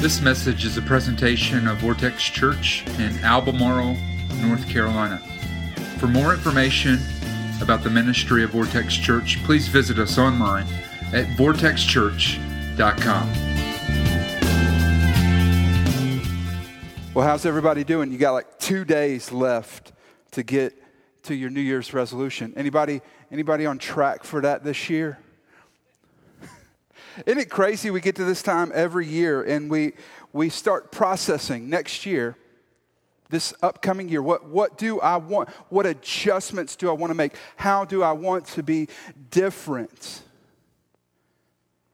This message is a presentation of Vortex Church in Albemarle, North Carolina. For more information about the ministry of Vortex Church, please visit us online at vortexchurch.com. Well, how's everybody doing? You got like two days left to get to your New Year's resolution. Anybody, anybody on track for that this year? Isn't it crazy? We get to this time every year and we, we start processing next year, this upcoming year. What, what do I want? What adjustments do I want to make? How do I want to be different?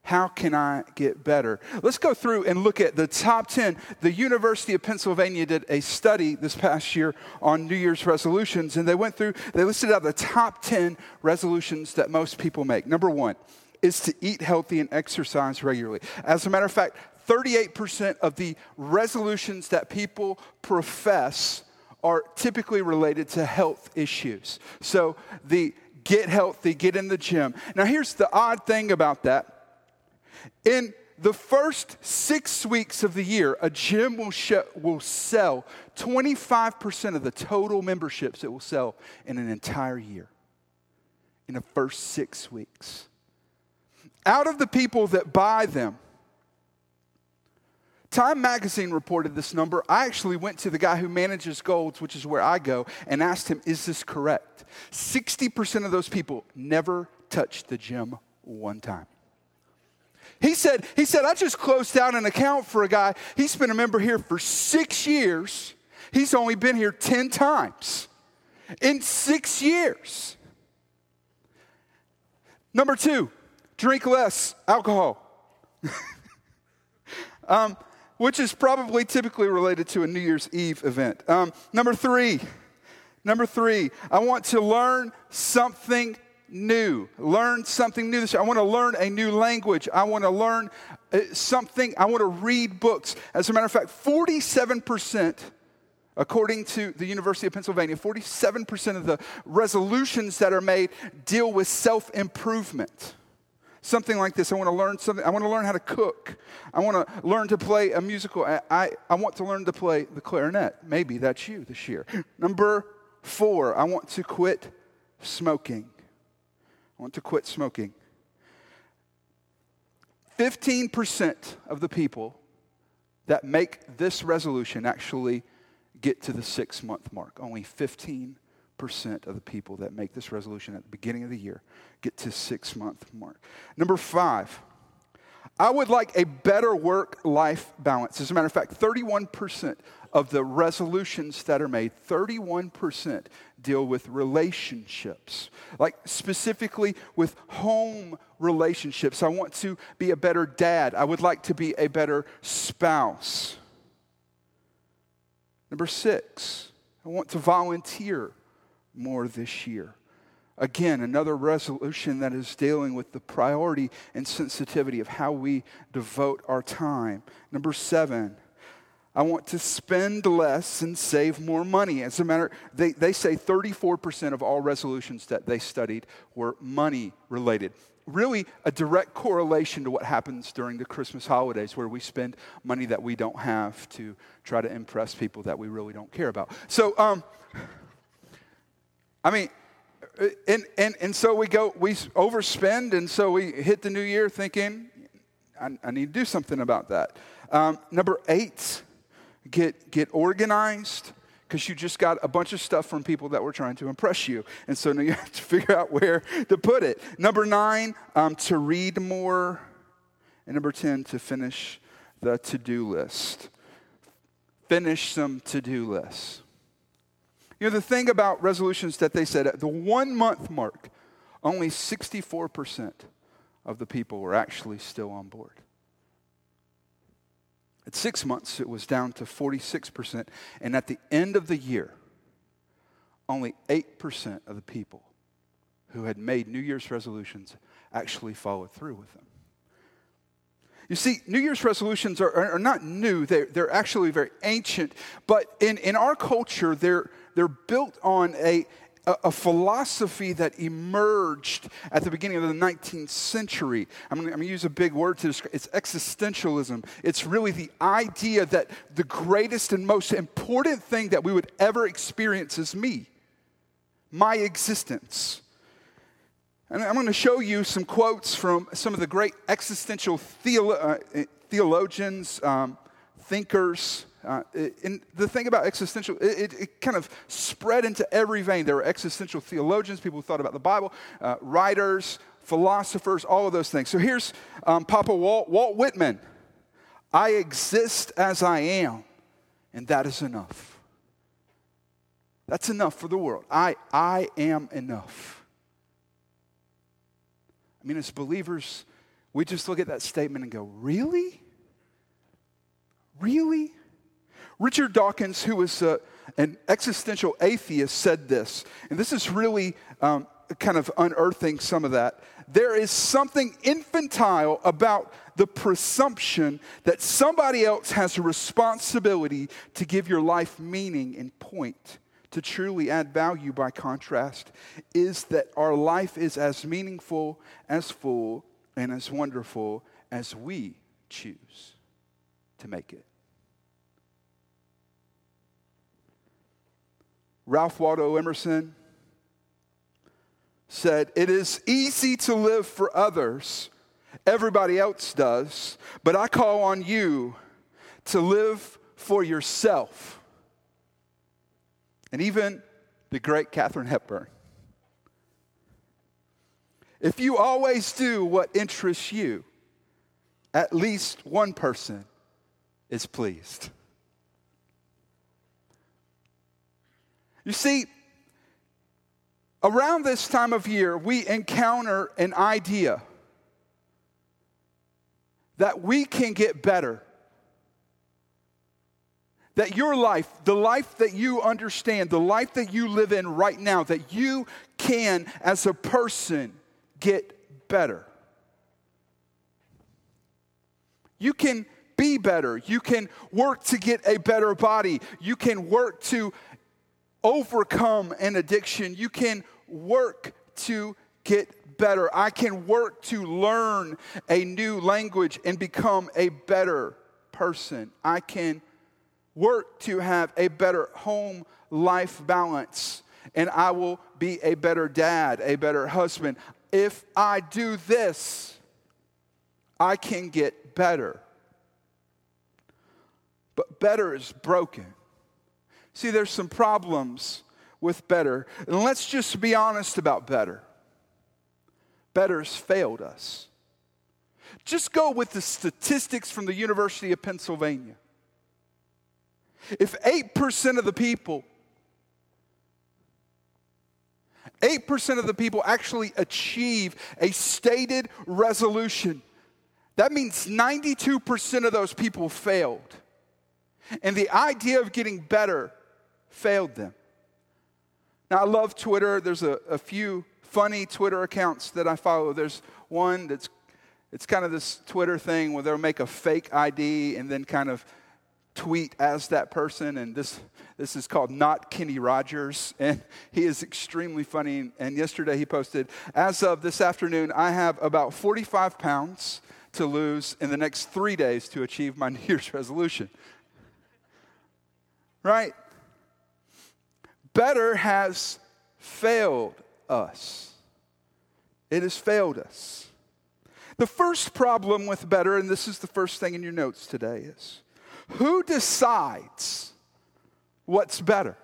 How can I get better? Let's go through and look at the top 10. The University of Pennsylvania did a study this past year on New Year's resolutions, and they went through, they listed out the top 10 resolutions that most people make. Number one, is to eat healthy and exercise regularly. As a matter of fact, 38% of the resolutions that people profess are typically related to health issues. So the get healthy, get in the gym. Now, here's the odd thing about that. In the first six weeks of the year, a gym will, will sell 25% of the total memberships it will sell in an entire year. In the first six weeks out of the people that buy them. Time magazine reported this number. I actually went to the guy who manages Golds, which is where I go, and asked him, Is this correct? 60% of those people never touched the gym one time. He said, he said, I just closed down an account for a guy. He's been a member here for six years. He's only been here 10 times in six years. Number two, drink less alcohol, um, which is probably typically related to a New Year's Eve event. Um, number three, number three, I want to learn something new. Learn something new. This I want to learn a new language. I want to learn uh, something. I want to read books. As a matter of fact, 47%. According to the University of Pennsylvania, 47% of the resolutions that are made deal with self improvement something like this. I want to learn something. I want to learn how to cook. I want to learn to play a musical. I, I, I want to learn to play the clarinet. Maybe that's you this year. Number four, I want to quit smoking. I want to quit smoking. 15% of the people that make this resolution actually get to the six month mark. Only 15 percent of the people that make this resolution at the beginning of the year get to six month mark. Number five, I would like a better work life balance. As a matter of fact, 31% of the resolutions that are made, 31% deal with relationships, like specifically with home relationships. I want to be a better dad. I would like to be a better spouse. Number six, I want to volunteer more this year. Again, another resolution that is dealing with the priority and sensitivity of how we devote our time. Number seven, I want to spend less and save more money. As a matter, they, they say 34% of all resolutions that they studied were money related. Really, a direct correlation to what happens during the Christmas holidays, where we spend money that we don't have to try to impress people that we really don't care about. So, um, I mean, and, and, and so we go, we overspend, and so we hit the new year thinking, I, I need to do something about that. Um, number eight, get, get organized because you just got a bunch of stuff from people that were trying to impress you. And so now you have to figure out where to put it. Number nine, um, to read more. And number 10, to finish the to do list. Finish some to do lists. You know, the thing about resolutions that they said at the one month mark, only 64% of the people were actually still on board. At six months, it was down to 46%. And at the end of the year, only 8% of the people who had made New Year's resolutions actually followed through with them. You see, New Year's resolutions are, are, are not new, they're, they're actually very ancient. But in, in our culture, they're, they're built on a, a, philosophy that emerged at the beginning of the 19th century. I'm going to use a big word to describe it's existentialism. It's really the idea that the greatest and most important thing that we would ever experience is me, my existence. And I'm going to show you some quotes from some of the great existential theolo- uh, theologians, um, thinkers. Uh, and the thing about existential, it, it, kind of spread into every vein. There were existential theologians, people who thought about the Bible, uh, writers, philosophers, all of those things. So here's um, Papa Walt, Walt Whitman I exist as I am, and that is enough. That's enough for the world. I, I am enough. I mean, as believers, we just look at that statement and go, Really? Really? Richard Dawkins, who was uh, an existential atheist, said this, and this is really um, kind of unearthing some of that. There is something infantile about the presumption that somebody else has a responsibility to give your life meaning and point. To truly add value, by contrast, is that our life is as meaningful, as full, and as wonderful as we choose to make it. Ralph Waldo Emerson said, It is easy to live for others, everybody else does, but I call on you to live for yourself. And even the great Katharine Hepburn. If you always do what interests you, at least one person is pleased. You see, around this time of year, we encounter an idea that we can get better. That your life, the life that you understand, the life that you live in right now, that you can, as a person, get better. You can be better. You can work to get a better body. You can work to overcome an addiction. You can work to get better. I can work to learn a new language and become a better person. I can work to have a better home life balance. And I will be a better dad, a better husband. If I do this, I can get better. But better is broken. See, there's some problems with better. And let's just be honest about better. Better's failed us. Just go with the statistics from the University of Pennsylvania. If 8% of the people 8% of the people actually achieve a stated resolution. That means 92% of those people failed. And the idea of getting better failed them. Now, I love Twitter. There's a, a few funny Twitter accounts that I follow. There's one that's it's kind of this Twitter thing where they'll make a fake ID and then kind of tweet as that person. And this, this is called Not Kenny Rogers. And he is extremely funny. And yesterday he posted, As of this afternoon, I have about 45 pounds to lose in the next three days to achieve my New Year's resolution. Right? Better has failed us. It has failed us. The first problem with better, and this is the first thing in your notes today, is who decides what's better?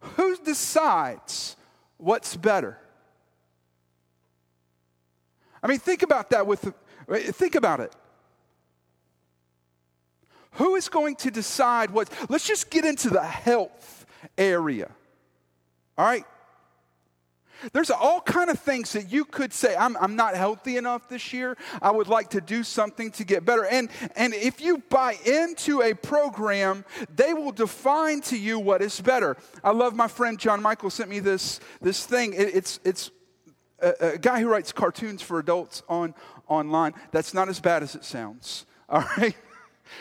Who decides what's better? I mean, think about that with, think about it. Who is going to decide what? Let's just get into the health area. All right? There's all kind of things that you could say, I'm, I'm not healthy enough this year. I would like to do something to get better. And, and if you buy into a program, they will define to you what is better. I love my friend John Michael sent me this, this thing. It, it's, it's a, a guy who writes cartoons for adults on online. That's not as bad as it sounds. All right?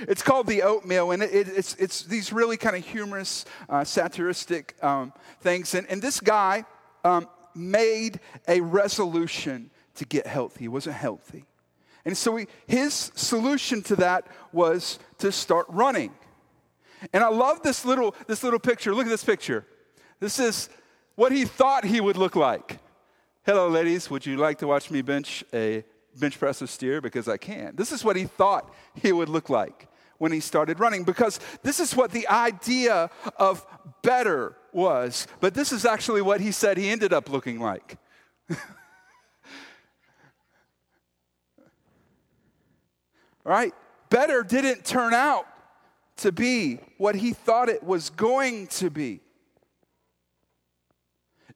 It's called the oatmeal, and it, it, it's, it's these really kind of humorous, uh, satiristic um, things. And, and this guy um, made a resolution to get healthy. He wasn't healthy. And so he, his solution to that was to start running. And I love this little, this little picture. Look at this picture. This is what he thought he would look like. Hello, ladies. Would you like to watch me bench a bench press a steer? Because I can. This is what he thought he would look like when he started running, because this is what the idea of better was. But this is actually what he said he ended up looking like. right? Better didn't turn out to be what he thought it was going to be.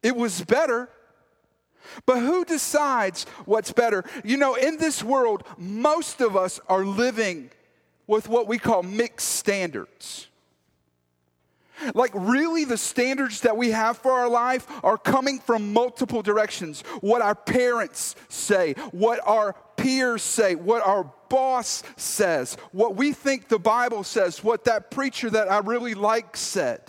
It was better. But who decides what's better? You know, in this world, most of us are living with what we call mixed standards. Like, really, the standards that we have for our life are coming from multiple directions. What our parents say, what our peers say, what our boss says, what we think the Bible says, what that preacher that I really like said.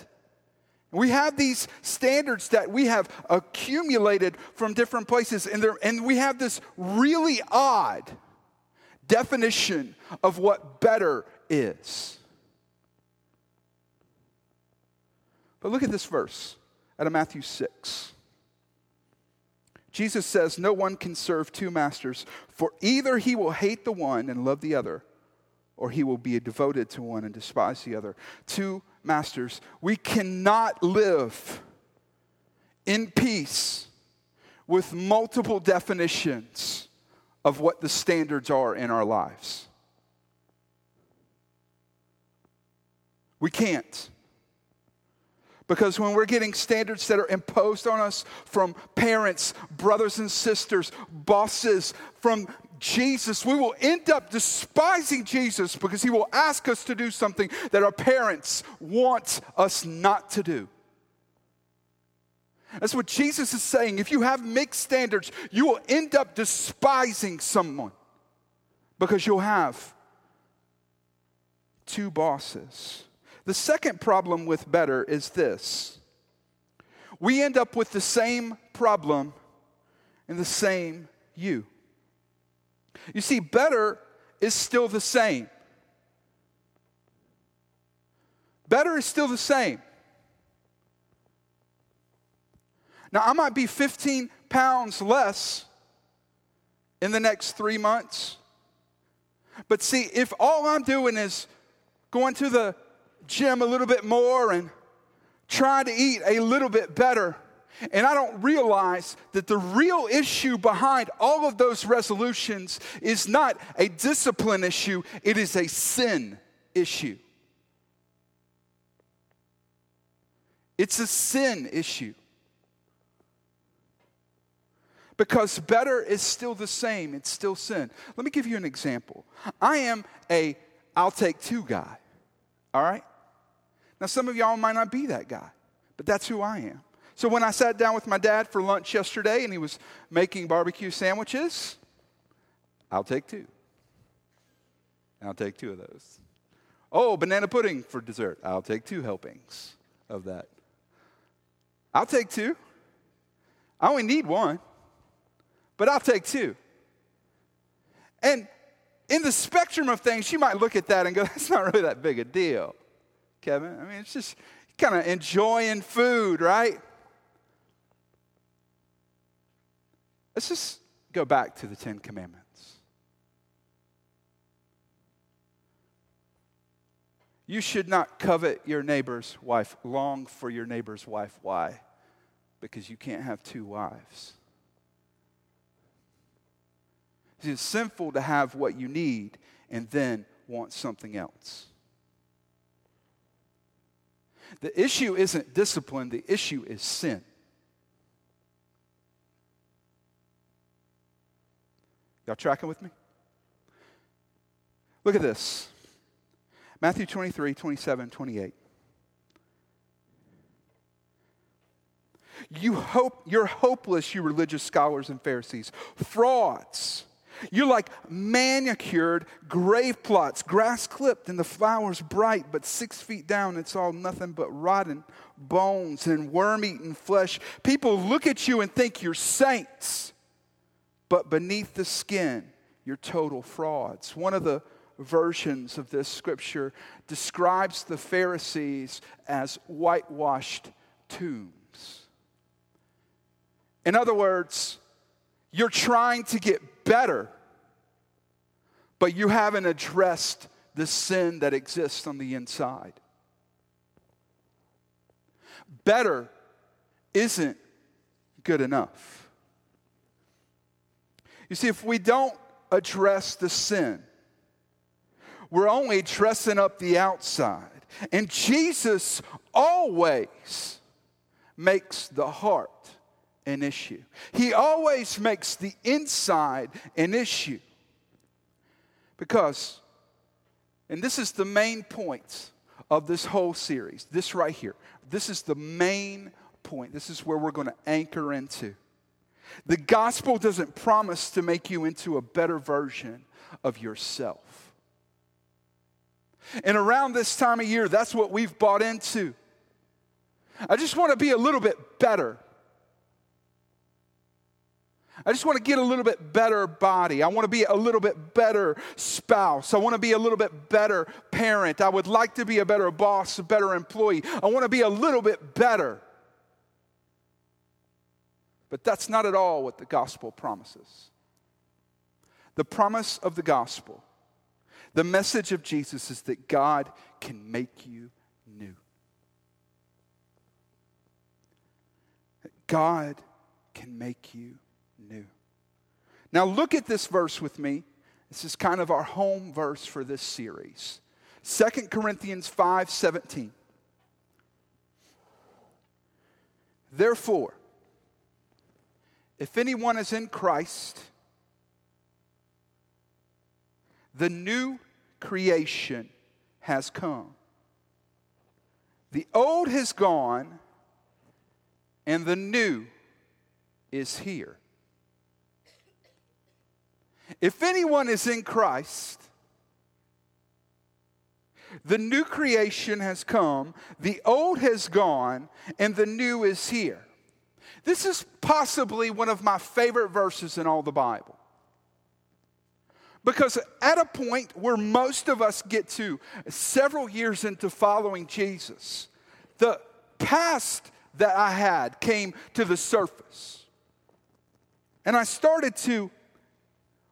We have these standards that we have accumulated from different places, and, and we have this really odd definition of what better is. But look at this verse out of Matthew 6. Jesus says, No one can serve two masters, for either he will hate the one and love the other, or he will be devoted to one and despise the other. Two masters. We cannot live in peace with multiple definitions of what the standards are in our lives. We can't. Because when we're getting standards that are imposed on us from parents, brothers and sisters, bosses, from Jesus, we will end up despising Jesus because he will ask us to do something that our parents want us not to do. That's what Jesus is saying. If you have mixed standards, you will end up despising someone because you'll have two bosses. The second problem with better is this we end up with the same problem and the same you. You see, better is still the same. Better is still the same. Now, I might be 15 pounds less in the next three months. But see, if all I'm doing is going to the gym a little bit more and trying to eat a little bit better. And I don't realize that the real issue behind all of those resolutions is not a discipline issue, it is a sin issue. It's a sin issue. Because better is still the same, it's still sin. Let me give you an example. I am a I'll take two guy, all right? Now, some of y'all might not be that guy, but that's who I am. So when I sat down with my dad for lunch yesterday and he was making barbecue sandwiches, I'll take two. I'll take two of those. Oh, banana pudding for dessert. I'll take two helpings of that. I'll take two. I only need one, but I'll take two. And in the spectrum of things, you might look at that and go, that's not really that big a deal. Kevin. I mean, it's just kind of enjoying food, right? Let's just go back to the Ten Commandments. You should not covet your neighbor's wife, long for your neighbor's wife. Why? Because you can't have two wives. It's sinful to have what you need and then want something else. The issue isn't discipline, the issue is sin. Y'all tracking with me? Look at this Matthew 23, 27, 28. You hope, you're hopeless, you religious scholars and Pharisees, frauds. You're like manicured grave plots, grass clipped and the flowers bright, but six feet down it's all nothing but rotten bones and worm eaten flesh. People look at you and think you're saints, but beneath the skin, you're total frauds. One of the versions of this scripture describes the Pharisees as whitewashed tombs. In other words, you're trying to get better, but you haven't addressed the sin that exists on the inside. Better isn't good enough. You see, if we don't address the sin, we're only dressing up the outside. And Jesus always makes the heart an issue. He always makes the inside an issue. Because, and this is the main point of this whole series, this right here. This is the main point. This is where we're going to anchor into. The gospel doesn't promise to make you into a better version of yourself. And around this time of year, that's what we've bought into. I just want to be a little bit better. I just want to get a little bit better body. I want to be a little bit better spouse. I want to be a little bit better parent. I would like to be a better boss, a better employee. I want to be a little bit better. But that's not at all what the gospel promises. The promise of the gospel, the message of Jesus is that God can make you new. God can make you new. Now, look at this verse with me. This is kind of our home verse for this series. 2 Corinthians 5 17. Therefore, if anyone is in Christ, the new creation has come. The old has gone, and the new is here. If anyone is in Christ, the new creation has come, the old has gone, and the new is here. This is possibly one of my favorite verses in all the Bible. Because at a point where most of us get to several years into following Jesus, the past that I had came to the surface. And I started to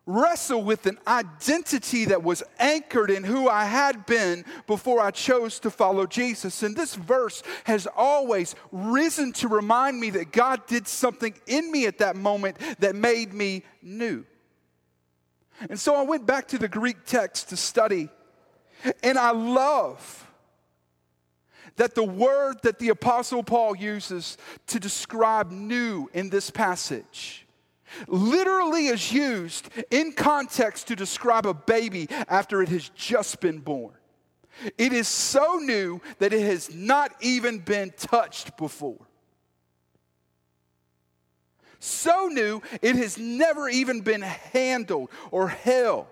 wrestle with an identity that was anchored in who I had been before I chose to follow Jesus. And this verse has always risen to remind me that God did something in me at that moment that made me new. And so I went back to the Greek text to study, and I love that the word that the Apostle Paul uses to describe new in this passage literally is used in context to describe a baby after it has just been born. It is so new that it has not even been touched before. So new, it has never even been handled or held.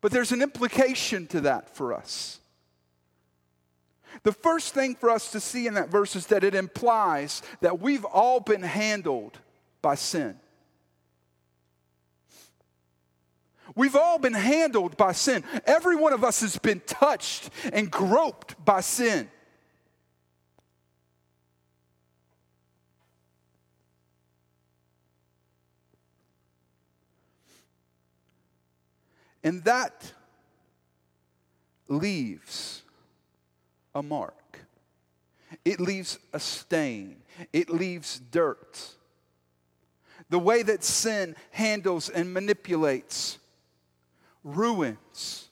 But there's an implication to that for us. The first thing for us to see in that verse is that it implies that we've all been handled by sin. We've all been handled by sin. Every one of us has been touched and groped by sin. And that leaves a mark. It leaves a stain. It leaves dirt the way that sin handles and manipulates ruins.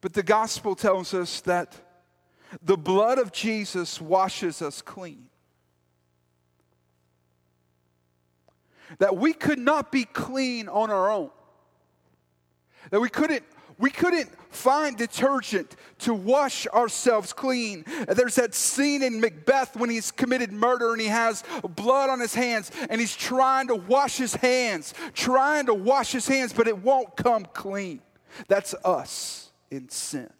But the gospel tells us that the blood of Jesus washes us clean. That we could not be clean on our own. That we couldn't We couldn't find detergent to wash ourselves clean. There's that scene in Macbeth when he's committed murder and he has blood on his hands and he's trying to wash his hands, trying to wash his hands, but it won't come clean. That's us in sin.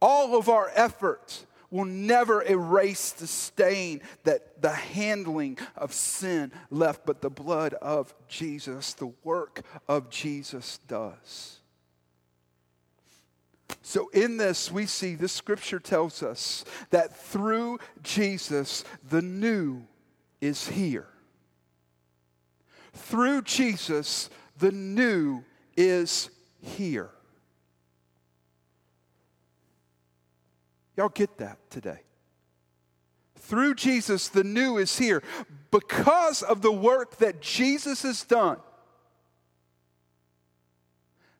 All of our efforts will never erase the stain that the handling of sin left, but the blood of Jesus, the work of Jesus does. So, in this, we see this scripture tells us that through Jesus, the new is here. Through Jesus, the new is here. Y'all get that today. Through Jesus, the new is here. Because of the work that Jesus has done,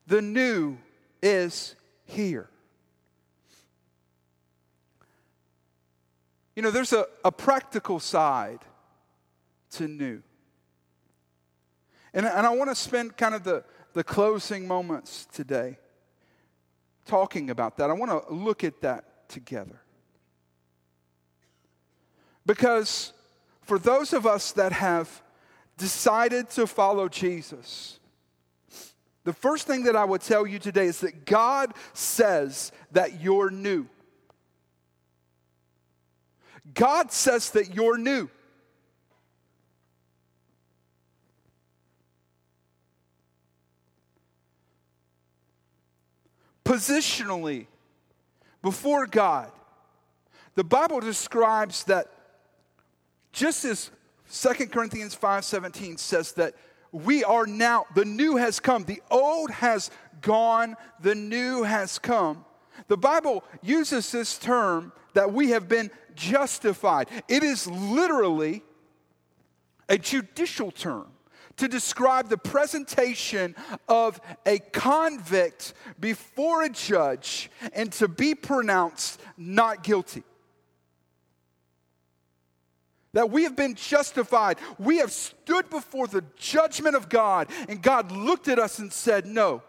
the new is here. You know, there's a, a practical side to new. And, and I want to spend kind of the, the closing moments today talking about that. I want to look at that together. Because for those of us that have decided to follow Jesus, the first thing that I would tell you today is that God says that you're new. God says that you're new. Positionally, before God. The Bible describes that just as 2 Corinthians 5:17 says that we are now the new has come, the old has gone, the new has come. The Bible uses this term that we have been justified. It is literally a judicial term to describe the presentation of a convict before a judge and to be pronounced not guilty. That we have been justified. We have stood before the judgment of God, and God looked at us and said, No,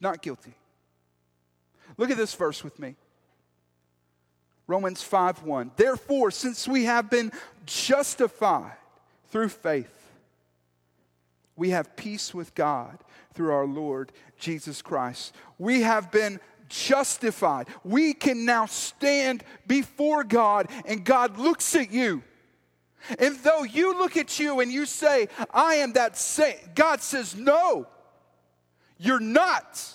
not guilty. Look at this verse with me. Romans 5 1. Therefore, since we have been justified through faith, we have peace with God through our Lord Jesus Christ. We have been justified. We can now stand before God, and God looks at you. And though you look at you and you say, I am that saint, God says, No, you're not.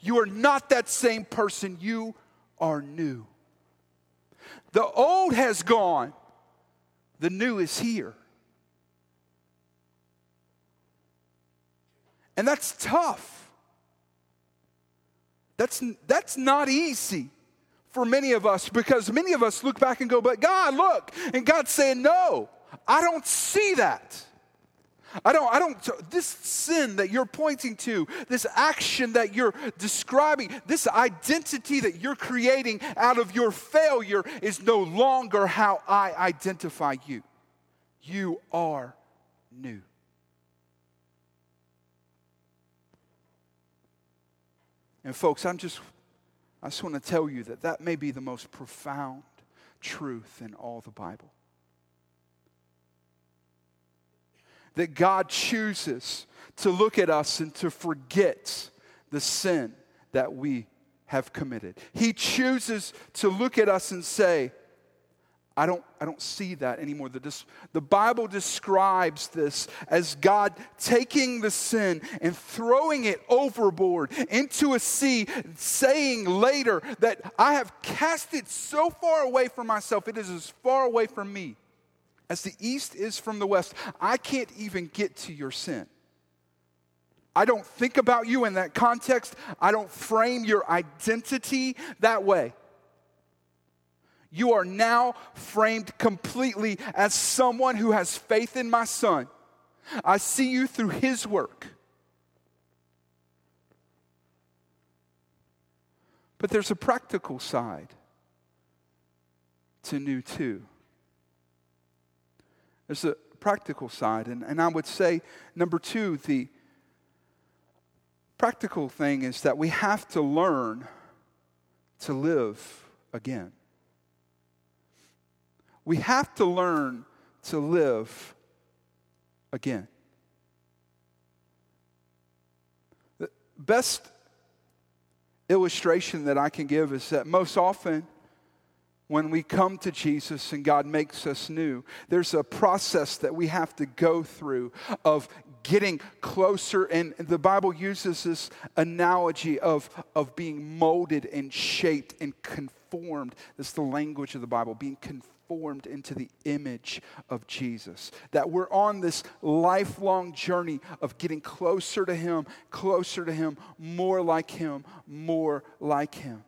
You are not that same person. You are new. The old has gone, the new is here. And that's tough. That's, that's not easy for many of us because many of us look back and go, But God, look. And God's saying, No, I don't see that. I don't, I don't, this sin that you're pointing to, this action that you're describing, this identity that you're creating out of your failure is no longer how I identify you. You are new. And folks, I'm just, I just want to tell you that that may be the most profound truth in all the Bible. That God chooses to look at us and to forget the sin that we have committed. He chooses to look at us and say, I don't, I don't see that anymore. The, the Bible describes this as God taking the sin and throwing it overboard into a sea, saying later that I have cast it so far away from myself, it is as far away from me as the east is from the west. I can't even get to your sin. I don't think about you in that context. I don't frame your identity that way. You are now framed completely as someone who has faith in my son. I see you through his work. But there's a practical side to new too. There's a practical side. And, and I would say, number two, the practical thing is that we have to learn to live again. We have to learn to live again. The best illustration that I can give is that most often, when we come to Jesus and God makes us new, there's a process that we have to go through of getting closer. And the Bible uses this analogy of, of being molded and shaped and conformed. That's the language of the Bible, being conformed into the image of Jesus. That we're on this lifelong journey of getting closer to Him, closer to Him, more like Him, more like Him.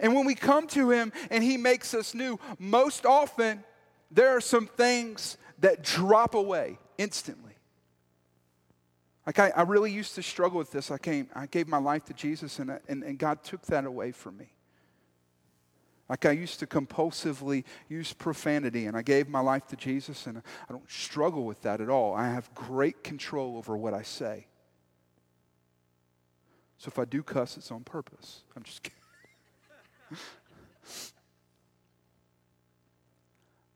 And when we come to Him and He makes us new, most often there are some things that drop away instantly. Like I, I really used to struggle with this. I came, I gave my life to Jesus, and, and, and God took that away from me. Like I used to compulsively use profanity, and I gave my life to Jesus, and I don't struggle with that at all. I have great control over what I say. So if I do cuss, it's on purpose. I'm just kidding.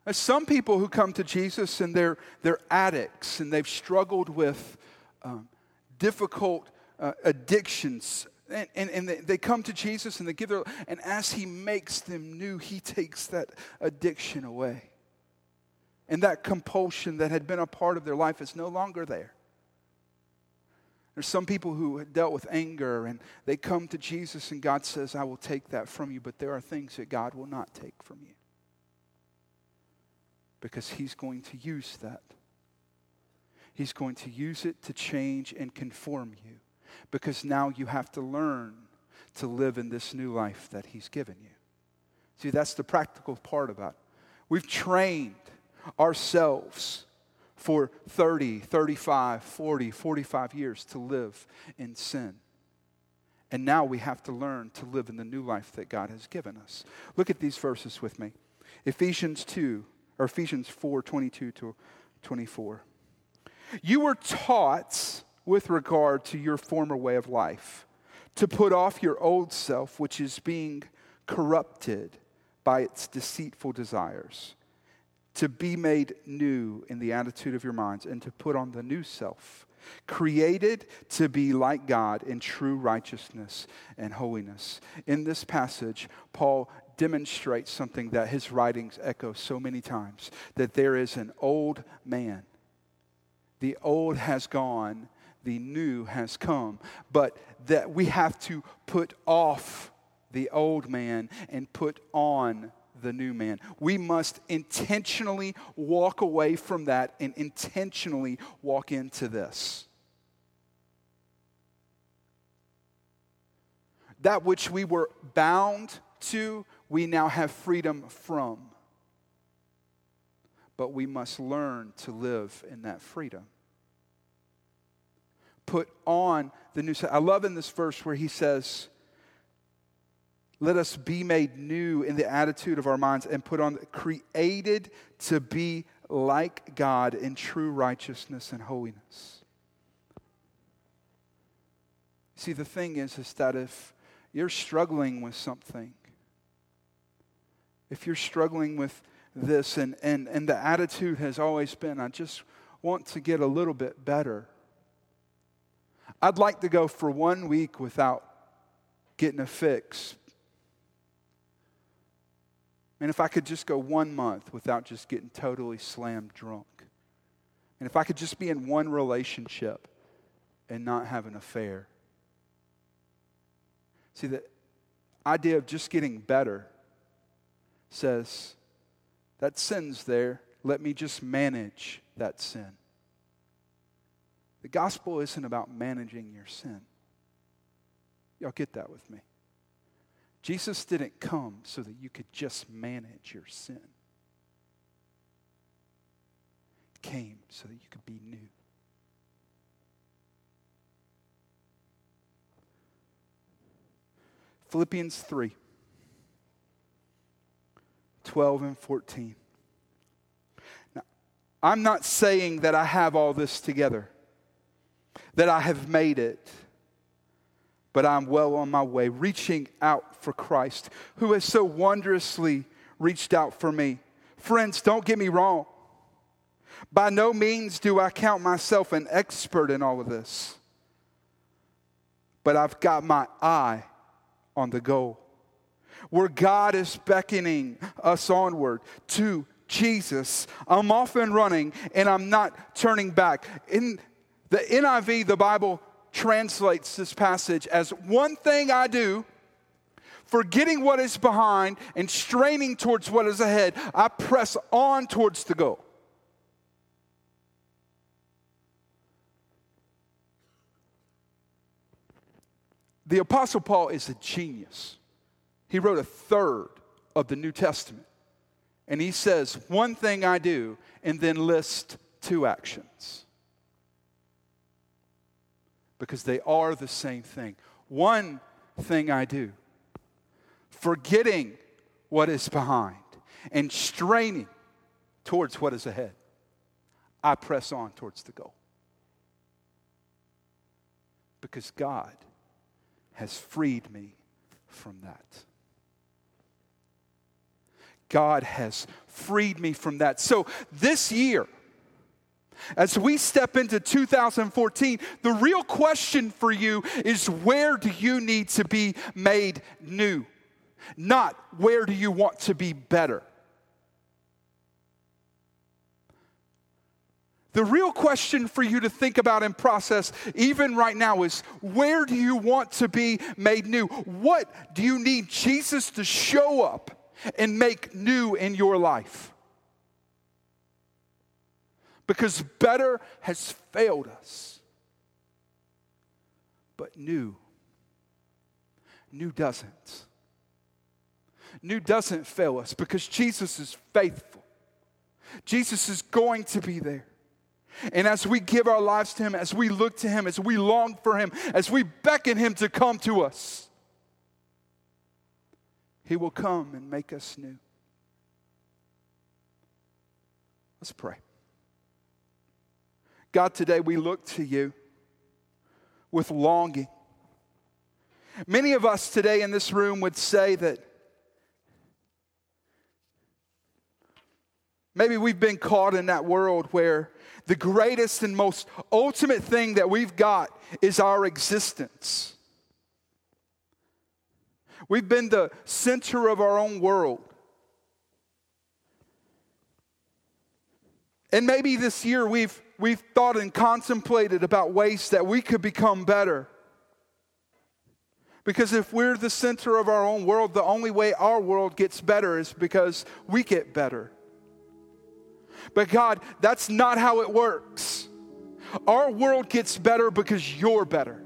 There's some people who come to Jesus and they're, they're addicts and they've struggled with um, difficult uh, addictions. And, and, and they, come to Jesus and they give their, and as He makes them new, He takes that addiction away. And that compulsion that had been a part of their life is no longer there. There's some people who dealt with anger and they come to Jesus and God says, I will take that from you, but there are things that God will not take from you because He's going to use that. He's going to use it to change and conform you because now you have to learn to live in this new life that He's given you. See, that's the practical part about it. We've trained ourselves for 30, 35, 40, 45 years to live in sin. And now we have to learn to live in the new life that God has given us. Look at these verses with me. Ephesians 2, or Ephesians 4, 22 to 24. You were taught with regard to your former way of life to put off your old self, which is being corrupted by its deceitful desires to be made new in the attitude of your minds and to put on the new self, created to be like God in true righteousness and holiness. In this passage, Paul demonstrates something that his writings echo so many times that there is an old man. The old has gone, the new has come, but that we have to put off the old man and put on the new man. We must intentionally walk away from that and intentionally walk into this. That which we were bound to, we now have freedom from. But we must learn to live in that freedom. Put on the new. I love in this verse where he says, let us be made new in the attitude of our minds and put on, created to be like God in true righteousness and holiness. See, the thing is, is that if you're struggling with something, if you're struggling with this and, and, and the attitude has always been, I just want to get a little bit better. I'd like to go for one week without getting a fix and if I could just go one month without just getting totally slammed drunk. And if I could just be in one relationship and not have an affair. See, the idea of just getting better says that sin's there. Let me just manage that sin. The gospel isn't about managing your sin. Y'all get that with me. Jesus didn't come so that you could just manage your sin. He came so that you could be new. Philippians 3 12 and 14. Now, I'm not saying that I have all this together, that I have made it but I'm well on my way, reaching out for Christ, who has so wondrously reached out for me. Friends, don't get me wrong. By no means do I count myself an expert in all of this, but I've got my eye on the goal. Where God is beckoning us onward to Jesus, I'm off and running and I'm not turning back. In the NIV, the Bible translates this passage as one thing I do, forgetting what is behind and straining towards what is ahead, I press on towards the goal. The Apostle Paul is a genius. He wrote a third of the New Testament. And he says, One thing I do, and then list two actions. Because they are the same thing. One thing I do, forgetting what is behind and straining towards what is ahead, I press on towards the goal. Because God has freed me from that. God has freed me from that. So this year, as we step into 2014, the real question for you is where do you need to be made new? Not where do you want to be better? The real question for you to think about and process, even right now, is where do you want to be made new? What do you need Jesus to show up and make new in your life? Because better has failed us, but new, new doesn't. New doesn't fail us because Jesus is faithful. Jesus is going to be there. And as we give our lives to Him, as we look to Him, as we long for Him, as we beckon Him to come to us, He will come and make us new. Let's pray. God, today we look to you with longing. Many of us today in this room would say that maybe we've been caught in that world where the greatest and most ultimate thing that we've got is our existence. We've been the center of our own world. And maybe this year we've, we've thought and contemplated about ways that we could become better. Because if we're the center of our own world, the only way our world gets better is because we get better. But God, that's not how it works. Our world gets better because you're better.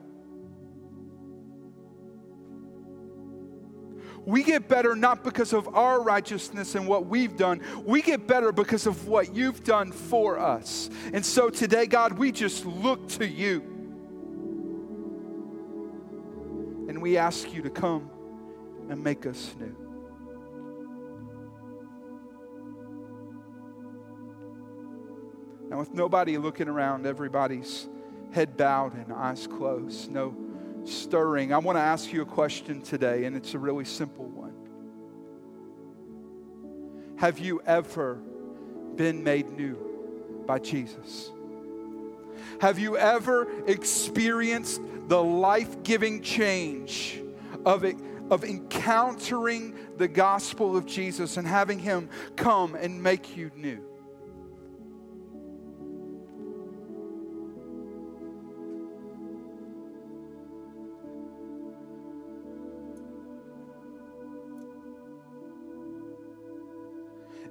We get better not because of our righteousness and what we've done. We get better because of what you've done for us. And so today, God, we just look to you. And we ask you to come and make us new. Now, with nobody looking around, everybody's head bowed and eyes closed, no stirring, I want to ask you a question today, and it's a really simple one. Have you ever been made new by Jesus? Have you ever experienced the life giving change of, of encountering the gospel of Jesus and having Him come and make you new?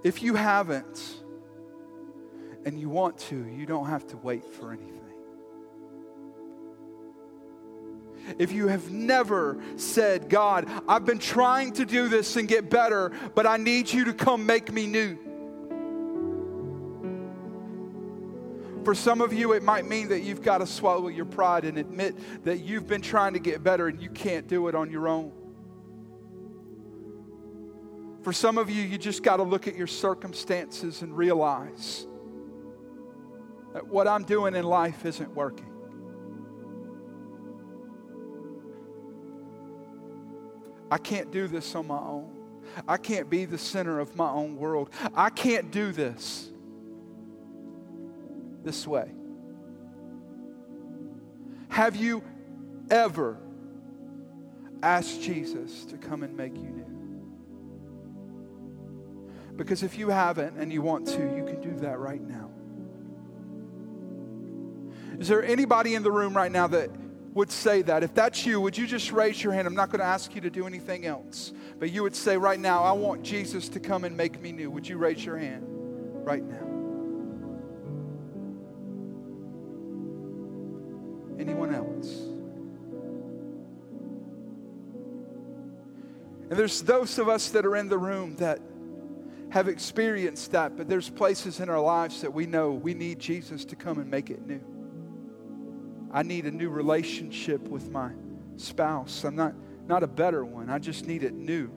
If you haven't and you want to, you don't have to wait for anything. If you have never said, God, I've been trying to do this and get better, but I need you to come make me new. For some of you, it might mean that you've got to swallow your pride and admit that you've been trying to get better and you can't do it on your own. For some of you, you just got to look at your circumstances and realize that what I'm doing in life isn't working. I can't do this on my own. I can't be the center of my own world. I can't do this this way. Have you ever asked Jesus to come and make you new? Because if you haven't and you want to, you can do that right now. Is there anybody in the room right now that would say that? If that's you, would you just raise your hand? I'm not going to ask you to do anything else. But you would say right now, I want Jesus to come and make me new. Would you raise your hand right now? Anyone else? And there's those of us that are in the room that have experienced that, but there's places in our lives that we know we need Jesus to come and make it new. I need a new relationship with my spouse. I'm not, not a better one, I just need it new.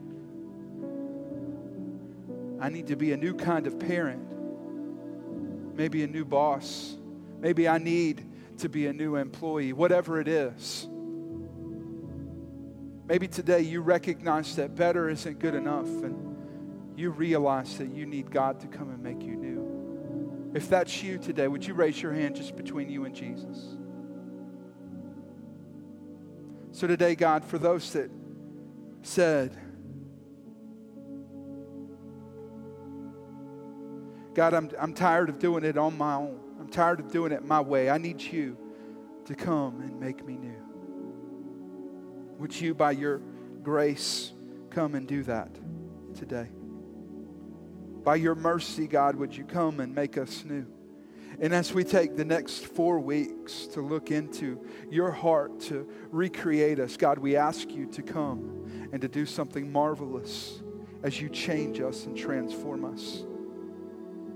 I need to be a new kind of parent, maybe a new boss. Maybe I need to be a new employee, whatever it is. Maybe today you recognize that better isn't good enough and you realize that you need God to come and make you new. If that's you today, would you raise your hand just between you and Jesus? So today, God, for those that said, God, I'm, I'm tired of doing it on my own. I'm tired of doing it my way. I need you to come and make me new. Would you, by your grace, come and do that today? By your mercy, God, would you come and make us new? And as we take the next four weeks to look into your heart to recreate us, God, we ask you to come and to do something marvelous as you change us and transform us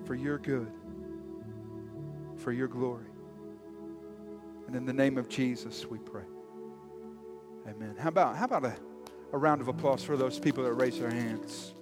for your good, for your glory. And in the name of Jesus, we pray. Amen. How about, how about a, a round of applause for those people that raise their hands?